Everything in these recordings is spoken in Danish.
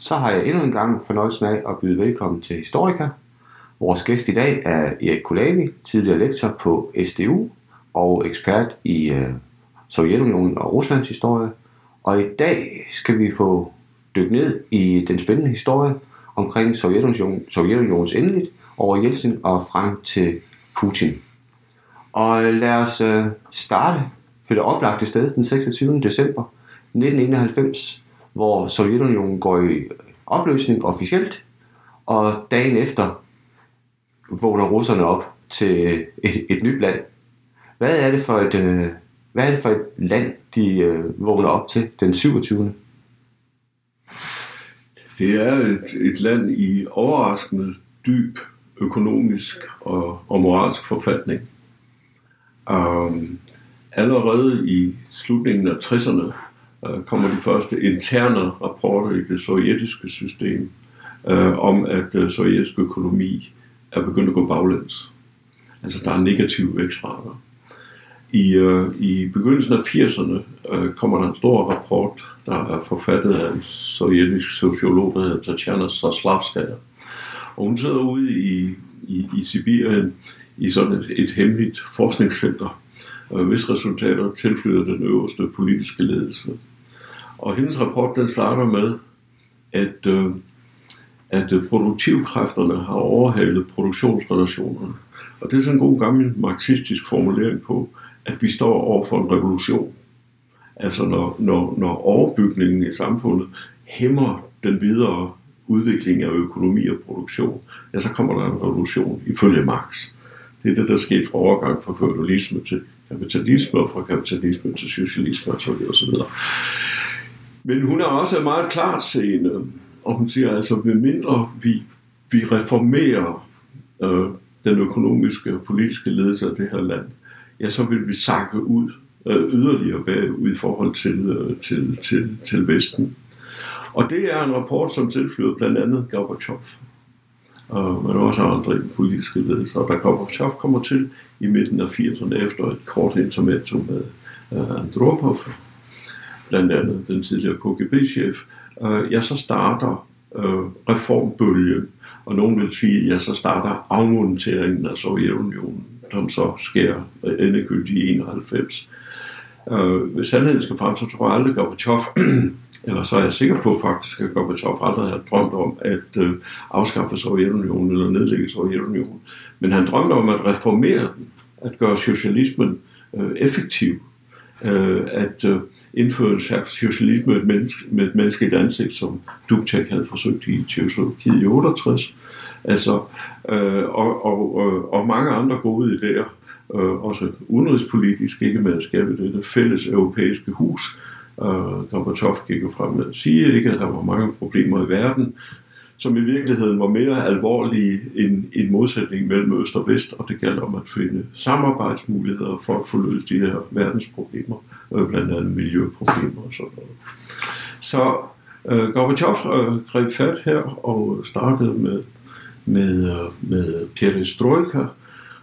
Så har jeg endnu en gang fornøjelsen af at byde velkommen til Historiker. Vores gæst i dag er Erik Kulavi, tidligere lektor på SDU og ekspert i øh, Sovjetunionen og Ruslands historie. Og i dag skal vi få dykket ned i den spændende historie omkring Sovjetunion, Sovjetunionens endeligt over Jeltsin og frem til Putin. Og lad os øh, starte for det oplagte sted den 26. december 1991, hvor Sovjetunionen går i opløsning officielt, og dagen efter vågner russerne op til et, et nyt land. Hvad er det for et, øh, hvad er det for et land, de øh, vågner op til den 27. Det er et, et land i overraskende dyb økonomisk og, og moralsk forfatning. Um, allerede i slutningen af 60'erne Øh, kommer de første interne rapporter i det sovjetiske system øh, om, at øh, sovjetisk økonomi er begyndt at gå baglæns. Altså der er negative vækstrater. I, øh, I begyndelsen af 80'erne øh, kommer der en stor rapport, der er forfattet af en sovjetisk sociolog, der hedder Tatjana Saslavskaya. Og hun sidder ude i, i, i Sibirien i sådan et, et hemmeligt forskningscenter, uh, hvis resultater tilflyder den øverste politiske ledelse. Og hendes rapport den starter med, at øh, at øh, produktivkræfterne har overhalet produktionsrelationerne. Og det er sådan en god gammel marxistisk formulering på, at vi står over for en revolution. Altså når, når, når overbygningen i samfundet hæmmer den videre udvikling af økonomi og produktion, ja, så kommer der en revolution ifølge Marx. Det er det, der skete fra overgang fra feudalisme til kapitalisme og fra kapitalisme til socialisme osv. osv. Men hun er også meget klart seende og hun siger altså, ved mindre vi, vi reformerer øh, den økonomiske og politiske ledelse af det her land, ja, så vil vi sakke ud øh, yderligere bagud i forhold til, øh, til, til, til Vesten. Og det er en rapport, som tilflyder blandt andet Gorbachev, øh, men også andre politiske ledelser. Og da Gorbachev kommer til i midten af 80'erne efter et kort intermezzo med øh, Andropov, blandt andet den tidligere KGB-chef, øh, ja, så starter øh, reformbølgen, og nogen vil sige, ja, så starter afmonteringen af Sovjetunionen, som så sker endegyldigt i 91. Øh, hvis sandheden skal frem, så tror jeg aldrig Gorbachev, eller så er jeg sikker på faktisk, at Gorbachev aldrig havde drømt om at øh, afskaffe Sovjetunionen eller nedlægge Sovjetunionen. Men han drømte om at reformere den, at gøre socialismen øh, effektiv, øh, at øh, indføre en slags socialisme med et, menneske, med et menneskeligt ansigt, som Dubček havde forsøgt i Tjekoslovakiet i 68. Altså, øh, og, og, og, og mange andre gode idéer, øh, også udenrigspolitisk, ikke med at skabe det fælles europæiske hus. Øh, Gorbachev gik jo frem med at sige, ikke, at der var mange problemer i verden, som i virkeligheden var mere alvorlige end en modsætning mellem øst og vest, og det galt om at finde samarbejdsmuligheder for at få løst de her verdensproblemer, øh, blandt andet miljøproblemer og sådan noget. Så øh, Gorbachev øh, greb fat her og startede med, med, øh, med Perestroika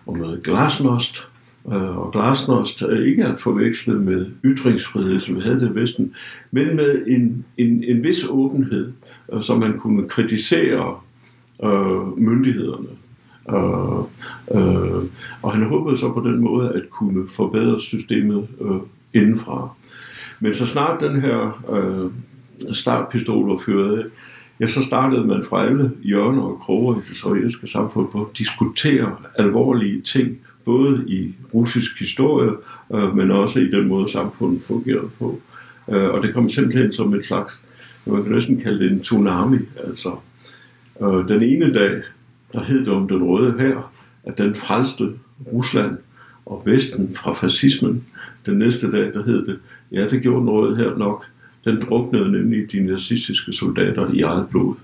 og med glasnost, Øh, og glasnost ikke at forveksle med ytringsfrihed, som vi havde det i Vesten, men med en, en, en vis åbenhed, øh, så man kunne kritisere øh, myndighederne. Øh, øh, og han håbede så på den måde at kunne forbedre systemet øh, indenfra. Men så snart den her øh, startpistol var fyret af, ja, så startede man fra alle hjørner og kroger i det sovjetiske samfund på at diskutere alvorlige ting, både i russisk historie, øh, men også i den måde, samfundet fungerede på. Øh, og det kom simpelthen som en slags, man kan næsten kalde det en tsunami. Altså, øh, den ene dag, der hed det om den røde her, at den frelste Rusland og Vesten fra fascismen. Den næste dag, der hed det, ja, det gjorde den røde her nok. Den druknede nemlig de nazistiske soldater i eget blod.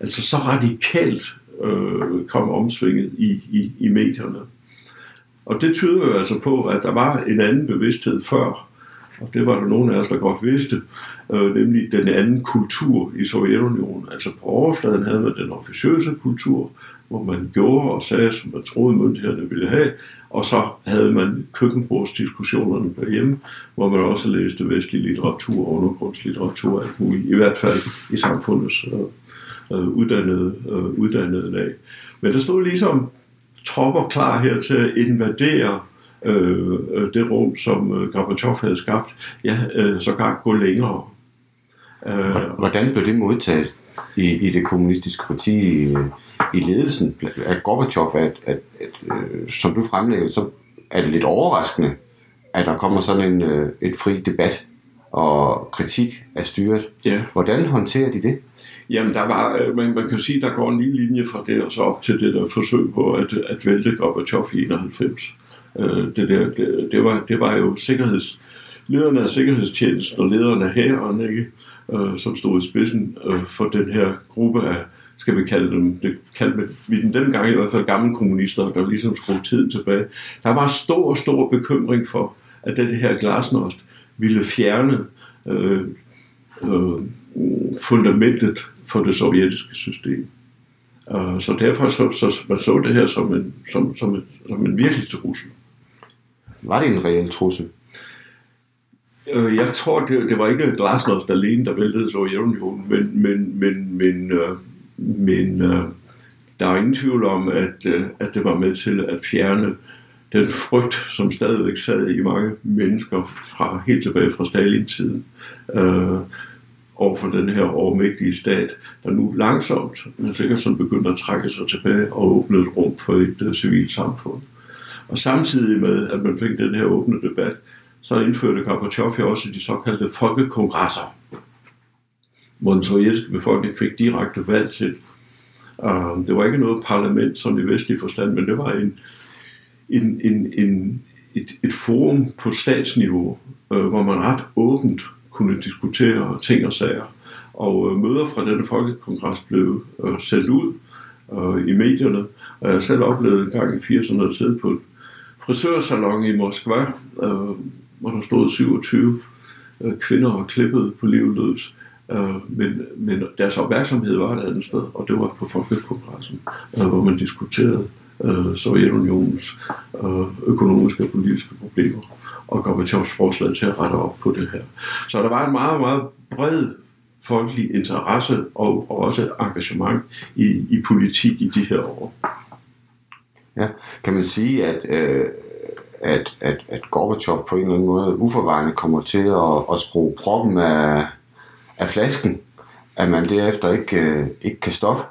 Altså så radikalt øh, kom omsvinget i, i, i medierne. Og det tyder jo altså på, at der var en anden bevidsthed før, og det var der nogen af os, der godt vidste, øh, nemlig den anden kultur i Sovjetunionen. Altså på overfladen havde man den officiøse kultur, hvor man gjorde og sagde, som man troede myndighederne ville have, og så havde man køkkenbordsdiskussionerne derhjemme, hvor man også læste vestlig litteratur, undergrundslitteratur, alt muligt, i hvert fald i samfundets øh, øh uddannede, øh, uddannede lag. Men der stod ligesom tropper klar her til at invadere øh, øh det rum, som øh, Gorbachev havde skabt, ja, øh, så kan gå længere. Øh, Hvordan blev det modtaget i, i det kommunistiske parti i, i ledelsen af Gorbachev, at, at, at, at som du fremlægger, så er det lidt overraskende, at der kommer sådan en, øh, en fri debat og kritik af styret. Ja. Hvordan håndterer de det? Jamen, der var, øh, man, man kan sige, der går en lille linje fra det og så op til det der forsøg på at, at vælte Gorbachev i 91. Øh, det, der, det, det, var, det var jo sikkerheds, lederne af sikkerhedstjenesten og lederne af hæren, ikke, øh, som stod i spidsen øh, for den her gruppe af, skal vi kalde dem, det kaldte vi den dengang i hvert fald gamle kommunister, der ligesom skruede tiden tilbage. Der var stor, stor bekymring for, at det her glasnost ville fjerne øh, øh, fundamentet for det sovjetiske system. Uh, så derfor så, så, man så det her som en, som, som, en, som en virkelig trussel. Var det en reel trussel? Uh, jeg tror, det, det var ikke Glasnost alene, der væltede Sovjetunionen, men, men, men, men, uh, men uh, der er ingen tvivl om, at, uh, at det var med til at fjerne den frygt, som stadigvæk sad i mange mennesker fra helt tilbage fra Stalin-tiden. Øh, over for den her overmægtige stat, der nu langsomt, men sikkert som begynder at trække sig tilbage og åbne et rum for et uh, civilt samfund. Og samtidig med, at man fik den her åbne debat, så indførte Gorbachev også de såkaldte folkekongresser, hvor den sovjetiske befolkning fik direkte valg til. Uh, det var ikke noget parlament som i vestlig forstand, men det var en, en, en, en, et, et forum på statsniveau, øh, hvor man ret åbent kunne diskutere ting og sager. Og øh, møder fra denne folkekongres blev øh, sendt ud øh, i medierne, og jeg selv oplevede en gang i 80'erne at sidde på en frisørsalon i Moskva, øh, hvor der stod 27 øh, kvinder og klippede på livet løs. Øh, men, men deres opmærksomhed var et andet sted, og det var på Folkekongressen, øh, hvor man diskuterede øh, Sovjetunionens øh, økonomiske og politiske problemer og Gorbachevs forslag til at rette op på det her. Så der var en meget, meget bred folkelig interesse og, og også engagement i, i politik i de her år. Ja, kan man sige, at, øh, at, at, at Gorbachev på en eller anden måde uforvarende kommer til at, at skrue proppen af, af flasken, at man derefter ikke, øh, ikke kan stoppe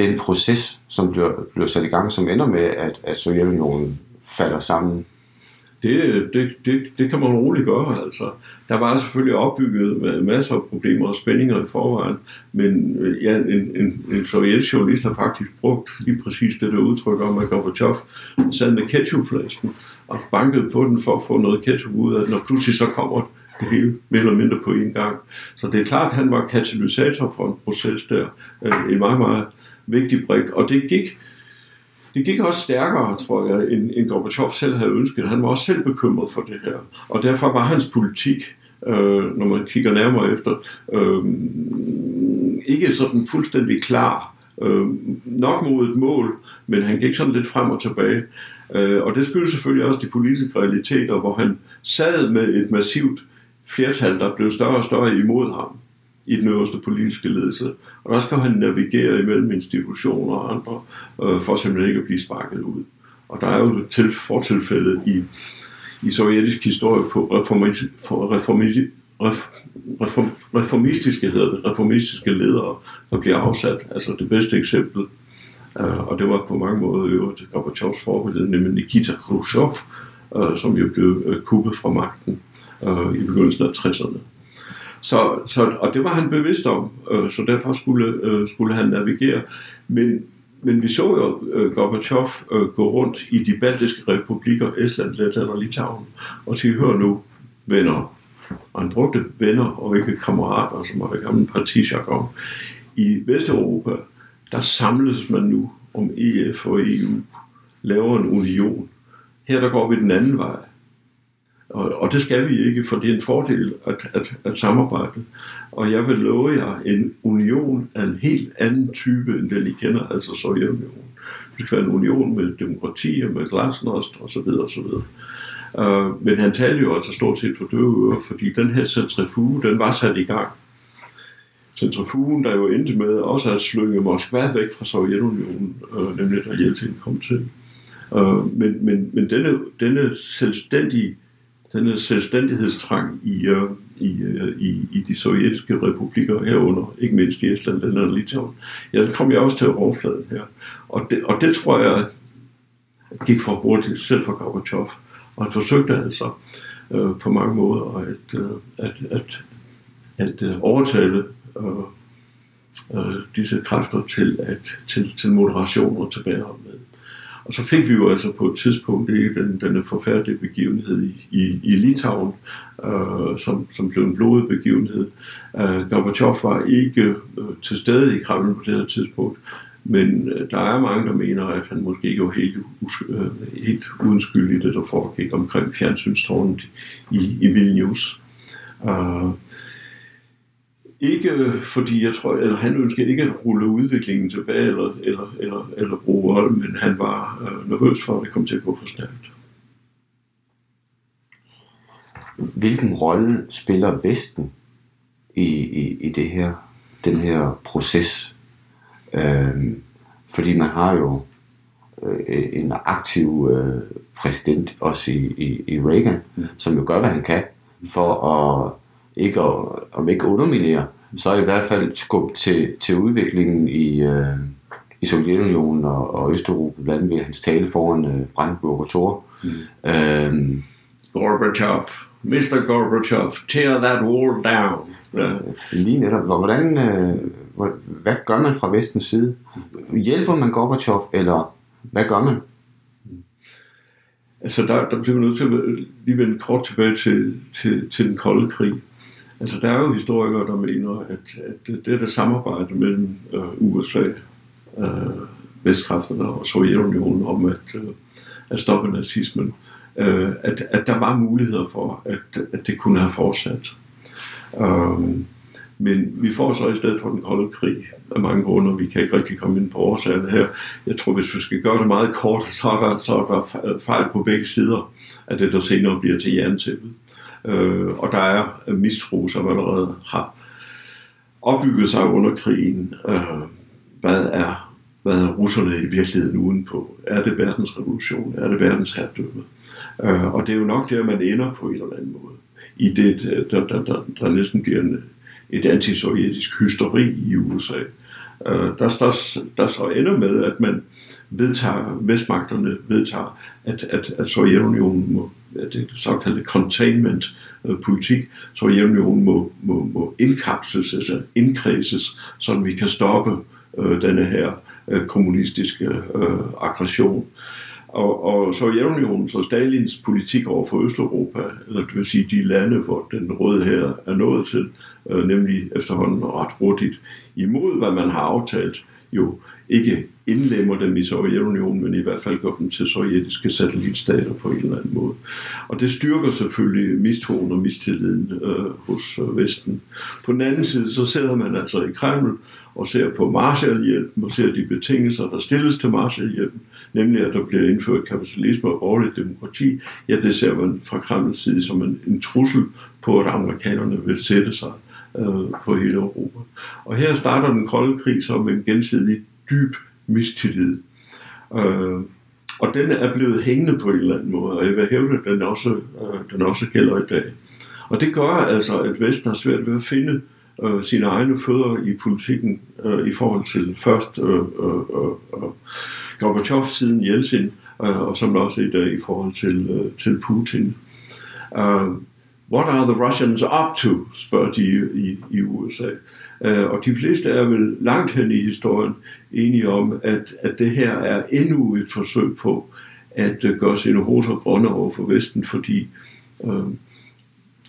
den proces, som bliver, bliver sat i gang, som ender med, at, at Sovjetunionen falder sammen det, det, det, det kan man roligt gøre. Altså. Der var selvfølgelig opbygget med masser af problemer og spændinger i forvejen, men øh, ja, en, en, en sovjetisk journalist har faktisk brugt lige præcis det der udtryk om, at Gorbachev sad med ketchupflasken og bankede på den for at få noget ketchup ud af den, og pludselig så kommer det hele mere eller mindre på en gang. Så det er klart, at han var katalysator for en proces der, øh, en meget, meget vigtig brik, og det gik det gik også stærkere, tror jeg, end, end Gorbachev selv havde ønsket. Han var også selv bekymret for det her. Og derfor var hans politik, øh, når man kigger nærmere efter, øh, ikke sådan fuldstændig klar. Øh, nok mod et mål, men han gik sådan lidt frem og tilbage. Øh, og det skyldes selvfølgelig også de politiske realiteter, hvor han sad med et massivt flertal, der blev større og større imod ham i den øverste politiske ledelse. Og der skal han navigere imellem institutioner og andre, øh, for simpelthen ikke at blive sparket ud. Og der er jo til fortilfældet i, i sovjetisk historie på for reform, reformistiske, hedder det, reformistiske ledere, der bliver afsat. Altså det bedste eksempel, øh, og det var på mange måder øvrigt Gorbachevs forbillede, nemlig Nikita Khrushchev, øh, som jo blev øh, kuppet fra magten øh, i begyndelsen af 60'erne. Så, så, og det var han bevidst om, øh, så derfor skulle, øh, skulle han navigere. Men, men vi så jo øh, Gorbachev øh, gå rundt i de baltiske republikker, Estland, Letland og Litauen, og til hør nu, venner. Og han brugte venner og ikke kammerater, som var det gamle partijargon. I Vesteuropa, der samles man nu om EF og EU, laver en union. Her der går vi den anden vej. Og, og det skal vi ikke, for det er en fordel at, at, at samarbejde. Og jeg vil love jer en union af en helt anden type, end den I kender, altså Sovjetunionen. Det skal være en union med demokrati og med glasnost og så videre og så videre. Uh, men han talte jo altså stort set for døve ører, fordi den her centrifuge, den var sat i gang. Centrifugen, der jo endte med også at slynge Moskva væk fra Sovjetunionen, uh, nemlig da Jeltsin kom til. Uh, men men, men denne, denne selvstændige denne selvstændighedstrang i, uh, i, uh, i, i de sovjetiske republikker herunder, ikke mindst i Estland, Letland og Litauen, ja, den kom jeg også til overfladen her. Og det, og det tror jeg gik for hurtigt, selv for Gorbachev. Og han forsøgte altså uh, på mange måder at, uh, at, at, at uh, overtale uh, uh, disse kræfter til, at, til, til moderation og tilbageholdenhed. Og så fik vi jo altså på et tidspunkt ikke den, forfærdelige begivenhed i, i, i Litauen, øh, som, som blev en blodig begivenhed. Øh, Gorbachev var ikke øh, til stede i Kreml på det her tidspunkt, men øh, der er mange, der mener, at han måske ikke var helt, øh, helt uden skyld i det, der foregik omkring fjernsynstårnet i, i Vilnius. Øh, ikke fordi jeg tror, eller han ønskede ikke at rulle udviklingen tilbage eller, eller, eller, eller bruge vold, men han var øh, nervøs for, at det kom til at gå for stærkt. Hvilken rolle spiller Vesten i, i, i det her, den her proces? Øhm, fordi man har jo øh, en aktiv øh, præsident også i, i, i Reagan, mm. som jo gør, hvad han kan for at ikke at, om ikke underminere, så i hvert fald skubbe til, til udviklingen i, øh, i Sovjetunionen og, og Østeuropa, blandt andet ved hans tale foran øh, Brandenburg og Tor. Mm. Øhm, Gorbachev, Mr. Gorbachev, tear that wall down. Ja. Lige netop. Hvordan, øh, hvad gør man fra vestens side? Hjælper man Gorbachev, eller hvad gør man? Altså, der, der bliver man nødt til at lige vende kort tilbage til, til, til den kolde krig. Altså, der er jo historikere, der mener, at, at det der samarbejde mellem øh, USA, øh, Vestkræfterne og Sovjetunionen om at, øh, at stoppe nazismen, øh, at, at der var muligheder for, at, at det kunne have fortsat. Øh, men vi får så i stedet for den kolde krig af mange grunde, vi kan ikke rigtig komme ind på årsagerne her. Jeg tror, hvis vi skal gøre det meget kort, så er der, så er der fejl på begge sider af det, der senere bliver til jerntæppet. Øh, og der er mistro, som allerede har opbygget sig under krigen. Øh, hvad er hvad er russerne i virkeligheden udenpå? Er det verdensrevolution? Er det verdensherredømme? Øh, og det er jo nok der, man ender på en eller anden måde. I det, der, der, der, der næsten bliver en, et antisovjetisk hysteri i USA. Øh, Øh, der, der, der så ender med, at man vedtager, vestmagterne vedtager, at, at, at Sovjetunionen må det såkaldte containment-politik, øh, så Sovjetunionen må, må, må indkapsles, altså indkredses, så vi kan stoppe øh, denne her øh, kommunistiske øh, aggression. Og, og Sovjetunionens og Stalins politik over for Østeuropa, eller det vil sige de lande, hvor den røde her er nået til, øh, nemlig efterhånden ret hurtigt, imod hvad man har aftalt, jo ikke indlemmer dem i Sovjetunionen, men i hvert fald gør dem til sovjetiske satellitstater på en eller anden måde. Og det styrker selvfølgelig mistroen og mistilliden øh, hos øh, Vesten. På den anden side, så sidder man altså i Kreml og ser på Marshallhjælpen og ser de betingelser, der stilles til Marshallhjælpen, nemlig at der bliver indført kapitalisme og borgerligt demokrati. Ja, det ser man fra Kremls side som en, en trussel på, at amerikanerne vil sætte sig øh, på hele Europa. Og her starter den kolde krig som en gensidig dyb mistillid. Øh, og den er blevet hængende på en eller anden måde, og jeg vil hævde, at den også, øh, den også gælder i dag. Og det gør altså, at Vesten har svært ved at finde øh, sine egne fødder i politikken øh, i forhold til først øh, øh, øh, Gorbachev siden Jeltsin, øh, og som også i dag i forhold til, øh, til Putin. Uh, what are the Russians up to, spørger de i, i USA. Uh, og de fleste er vel langt hen i historien enige om, at, at det her er endnu et forsøg på at uh, gøre sine hoser grønne over for Vesten, fordi uh,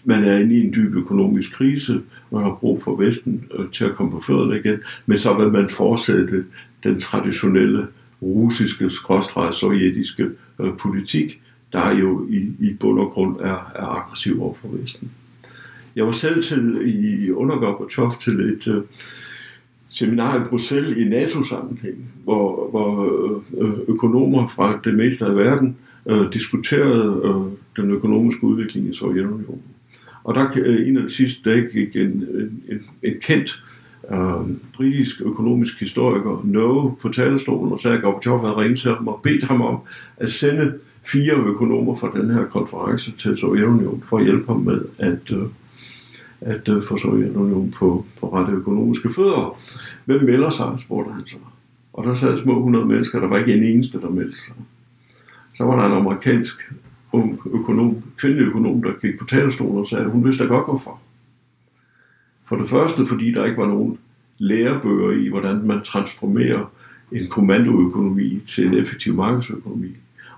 man er inde i en dyb økonomisk krise, og har brug for Vesten øh, til at komme på fødderne igen, men så vil man fortsætte den traditionelle russiske, skråstrej sovjetiske øh, politik, der jo i, i bund og grund er, er aggressiv over for Vesten. Jeg var selv til i Gorbachev til et øh, seminar i Bruxelles i NATO-sammenhæng, hvor, hvor øh, økonomer fra det meste af verden øh, diskuterede øh, den økonomiske udvikling i Sovjetunionen. Og der uh, en af de sidste dage gik en, en, en, en kendt øh, britisk økonomisk historiker Noe på talerstolen og sagde, at Gorbachev havde ringet til ham og bedt ham om at sende fire økonomer fra den her konference til Sovjetunionen for at hjælpe ham med at, øh, at øh, få Sovjetunionen på, på rette økonomiske fødder. Hvem melder sig, spurgte han så. Og der sad små 100 mennesker, der var ikke en eneste, der meldte sig. Så var der en amerikansk ung økonom, kvindelig økonom, der gik på talerstolen og sagde, at hun vidste godt hvorfor. For det første, fordi der ikke var nogen lærebøger i, hvordan man transformerer en kommandoøkonomi til en effektiv markedsøkonomi.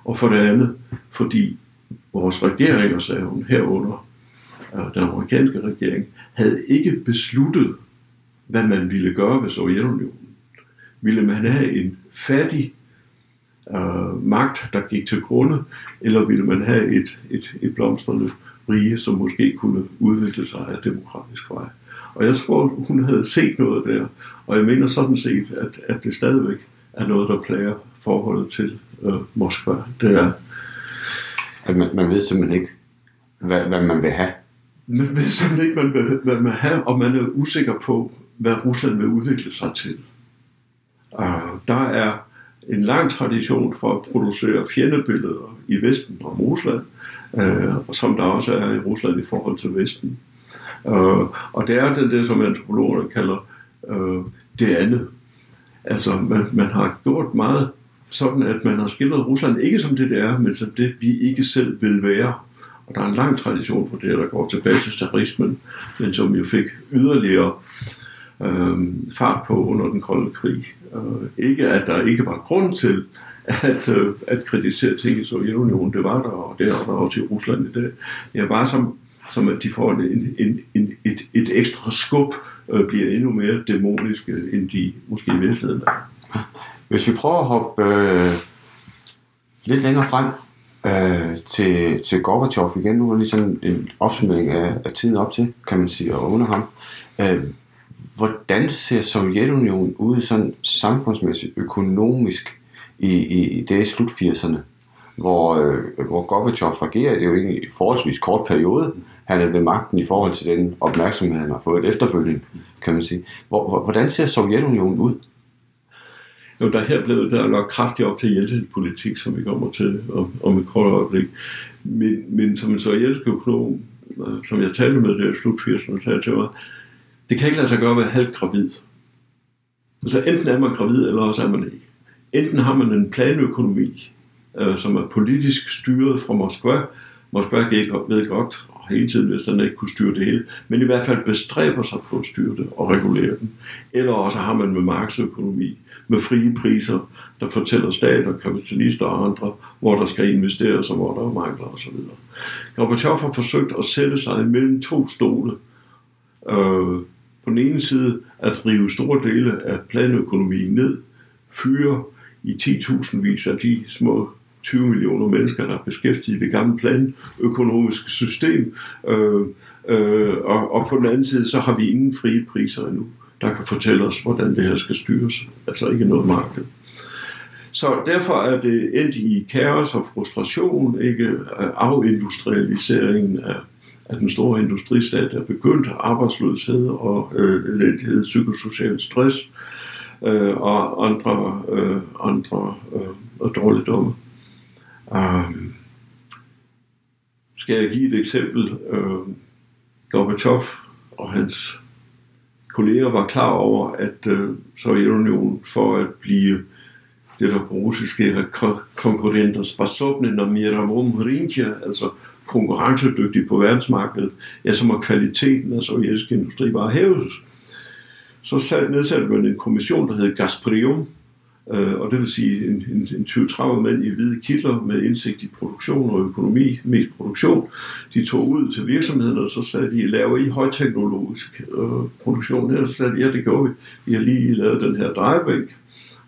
Og for det andet, fordi vores regeringer, sagde hun herunder, øh, den amerikanske regering, havde ikke besluttet, hvad man ville gøre ved Sovjetunionen. Ville man have en fattig øh, magt, der gik til grunde, eller ville man have et, et, et blomstrende rige, som måske kunne udvikle sig af demokratisk vej. Og jeg tror, hun havde set noget der, og jeg mener sådan set, at, at det stadigvæk er noget, der plager forholdet til øh, Moskva. Det er, at man, man ved simpelthen ikke, hvad, hvad man vil have. Man ved simpelthen ikke, hvad, hvad man vil have, og man er usikker på, hvad Rusland vil udvikle sig til. Uh, der er en lang tradition for at producere fjendebilleder i Vesten og Rusland, øh, som der også er i Rusland i forhold til Vesten. Øh, og det er det, det som antropologerne kalder øh, det andet. Altså, man, man har gjort meget sådan, at man har skildret Rusland ikke som det, det er, men som det, vi ikke selv vil være. Og der er en lang tradition for det, der går tilbage til starismen, men som jo fik yderligere øh, øh, fart på under den kolde krig. Øh, ikke at der ikke var grund til at, øh, at kritisere ting i Sovjetunionen, det var der, og det er der også i Rusland i dag. Det bare som, som at de får en, en, en, et, et ekstra skub, øh, bliver endnu mere dæmoniske, øh, end de måske i virkeligheden er. Hvis vi prøver at hoppe øh, lidt længere frem øh, til, til Gorbachev igen, nu er lige sådan en opsummering af, af tiden op til, kan man sige, og under ham. Øh, hvordan ser Sovjetunionen ud sådan samfundsmæssigt, økonomisk i, i det i slut 80'erne? Hvor, øh, hvor Gorbachev regerer, det er jo egentlig i forholdsvis kort periode. Han er ved magten i forhold til den opmærksomhed, han har fået efterfølgende, kan man sige. Hvor, hvordan ser Sovjetunionen ud? Jo, der her blev der nok kraftigt op til Jeltsins politik, som vi kommer til om, om et kort øjeblik. Men, men som en sovjetisk økonom, øh, som jeg talte med der i slut 80'erne, sagde til mig, det kan ikke lade sig gøre at være halvt gravid. Altså enten er man gravid, eller også er man ikke. Enten har man en planøkonomi, øh, som er politisk styret fra Moskva. Moskva ved godt, og hele tiden, hvis den ikke kunne styre det hele, men i hvert fald bestræber sig på at styre det og regulere den. Eller også har man med markedsøkonomi, med frie priser, der fortæller stater, kapitalister og andre, hvor der skal investeres og hvor der er mangler osv. Gorbachev har forsøgt at sætte sig imellem to stole. Øh, på den ene side at rive store dele af planøkonomien ned, fyre i 10.000 vis af de små 20 millioner mennesker, der er beskæftiget i det gamle planøkonomiske system. Øh, øh, og, og på den anden side, så har vi ingen frie priser endnu der kan fortælle os, hvordan det her skal styres. Altså ikke noget marked. Så derfor er det endt i kaos og frustration, ikke øh, afindustrialiseringen af, af den store industristat er begyndt, arbejdsløshed og øh, elendighed, psykosocial stress øh, og andre, øh, andre øh, dårligdomme. Um, skal jeg give et eksempel? Øh, Gorbachev og hans kolleger var klar over, at øh, Sovjetunionen for at blive det, der på russisk hedder konkurrenter spasobne na miravom rinja, altså konkurrencedygtig på verdensmarkedet, ja, så må kvaliteten af sovjetisk industri bare hæves. Så nedsatte man en kommission, der hed Gazprom, Øh, og det vil sige en, en, en 20-30 mænd i hvide kitler med indsigt i produktion og økonomi, mest produktion. De tog ud til virksomheden, og så sagde de, laver I højteknologisk øh, produktion her? Så sagde de, ja, det gjorde vi. Vi har lige lavet den her drejebænk,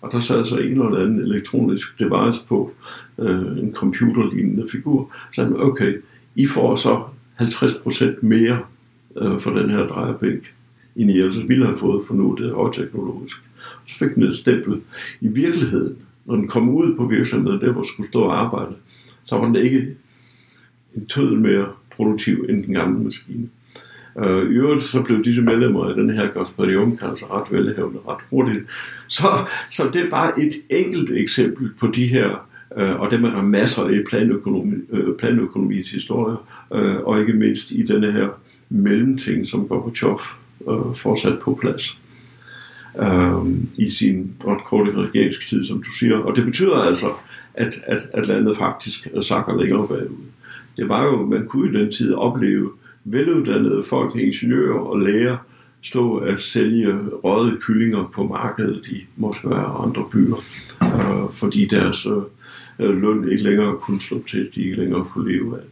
og der sad så en eller anden elektronisk device på, øh, en computerlignende figur, så sagde okay, I får så 50% mere øh, for den her drejebænk, end I ellers ville have fået, for nu det er højteknologisk. Så fik den et stempel. I virkeligheden, når den kom ud på virksomheden, der hvor skulle stå og arbejde, så var den ikke en tødel mere produktiv end den gamle maskine. Øh, I øvrigt så blev disse medlemmer af den her Gospodium altså ret velhævende ret hurtigt. Så, så det er bare et enkelt eksempel på de her, øh, og dem er der masser i planøkonomi, øh, planøkonomiens historie, øh, og ikke mindst i denne her mellemting, som Gorbachev øh, fortsat på plads øh, i sin ret korte regeringstid, som du siger. Og det betyder altså, at, at, at landet faktisk sakker længere bagud. Det var jo, man kunne i den tid opleve veluddannede folk, ingeniører og læger, stå at sælge røde kyllinger på markedet i Moskva og andre byer, øh, fordi deres øh, løn ikke længere kunne slå til, de ikke længere kunne leve af.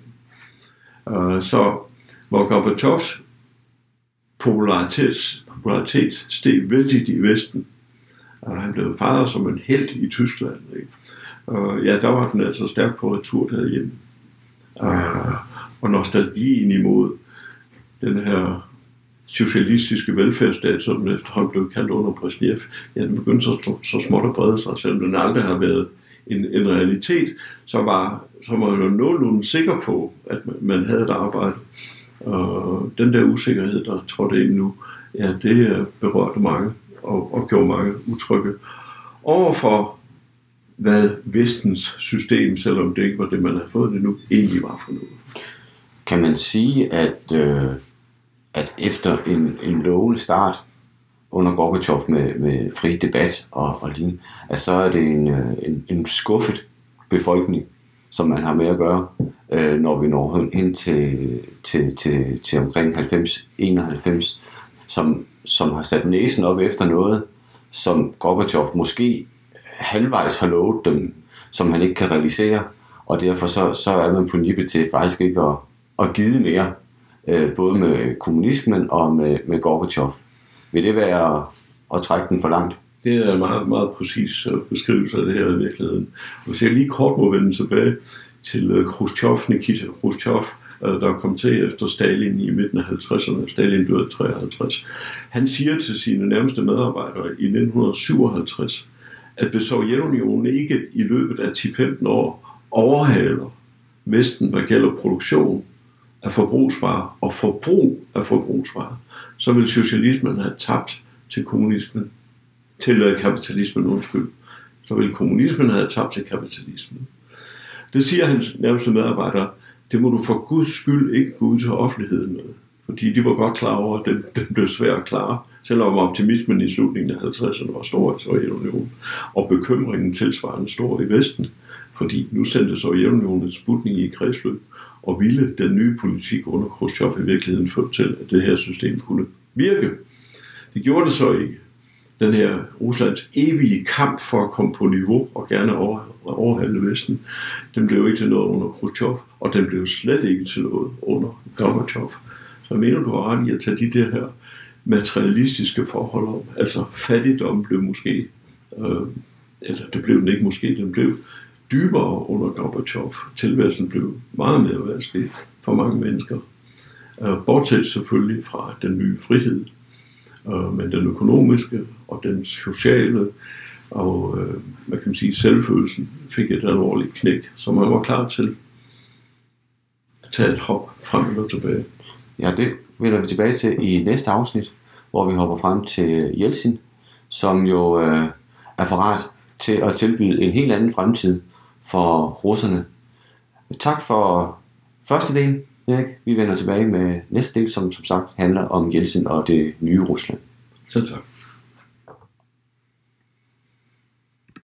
Øh, så hvor Gorbachevs popularitet, popularitet steg vældigt i Vesten, og han blev fejret som en held i Tyskland, ikke? Og ja, der var den altså stærkt på retur derhjemme. Øh, og nostalgien imod den her socialistiske velfærdsstat, som efterhånden blev kaldt under Brezhnev, ja, den begyndte så, så småt at brede sig, selvom den aldrig har været en, en realitet, så var, så var man jo nogenlunde sikker på, at man havde et arbejde. Og den der usikkerhed, der trådte ind nu, ja, det øh, berørte mange og, og gjorde mange utrygge overfor, hvad vestens system, selvom det ikke var det, man havde fået det nu, egentlig var for noget. Kan man sige, at, øh, at efter en, en lovlig start under Gorbachev med, med fri debat og, og lignende, at så er det en, øh, en, en skuffet befolkning, som man har med at gøre, øh, når vi når hen til, til, til, til omkring 90-91, som, som har sat næsen op efter noget, som Gorbachev måske halvvejs har lovet dem, som han ikke kan realisere, og derfor så, så er man på nippet til faktisk ikke at, at give mere, øh, både med kommunismen og med, med Gorbachev. Vil det være at trække den for langt? Det er en meget, meget præcis øh, beskrivelse af det her i virkeligheden. Hvis jeg lige kort må vende tilbage til øh, Khrushchev, Nikita Khrushchev, øh, der kom til efter Stalin i midten af 50'erne. Stalin døde i 53. Han siger til sine nærmeste medarbejdere i 1957, at hvis Sovjetunionen ikke i løbet af 10-15 år overhaler Vesten, hvad gælder produktion af forbrugsvarer og forbrug af forbrugsvarer, så vil socialismen have tabt til kommunismen, til kapitalismen, undskyld. Så vil kommunismen have tabt til kapitalismen. Det siger hans nærmeste medarbejdere, det må du for Guds skyld ikke gå ud til offentligheden med. Fordi de var godt klar over, at den, den blev svær at klare, selvom optimismen i slutningen af 50'erne var stor i Sovjetunionen, og bekymringen tilsvarende stor i Vesten, fordi nu sendte Sovjetunionen en sputning i kredsløb, og ville den nye politik under Khrushchev i virkeligheden få til, at det her system kunne virke. Det gjorde det så ikke. Den her Ruslands evige kamp for at komme på niveau og gerne overhandle Vesten, den blev ikke til noget under Khrushchev, og den blev slet ikke til noget under Gorbachev. Så mener du har ret i at tage de der her materialistiske forhold om. Altså fattigdom blev måske, øh, eller det blev den ikke måske, den blev dybere under Gorbachev. Tilværelsen blev meget mere vanskelig for mange mennesker. Øh, bortset selvfølgelig fra den nye frihed, øh, men den økonomiske og den sociale og øh, hvad kan man sige, selvfølelsen fik et alvorligt knæk, som man var klar til at tage et hop frem eller tilbage. Ja, det vender vi tilbage til i næste afsnit, hvor vi hopper frem til Jelsin, som jo øh, er parat til at tilbyde en helt anden fremtid for russerne. Tak for første del, Erik. Vi vender tilbage med næste del, som som sagt handler om Jeltsin og det nye Rusland. Selv tak.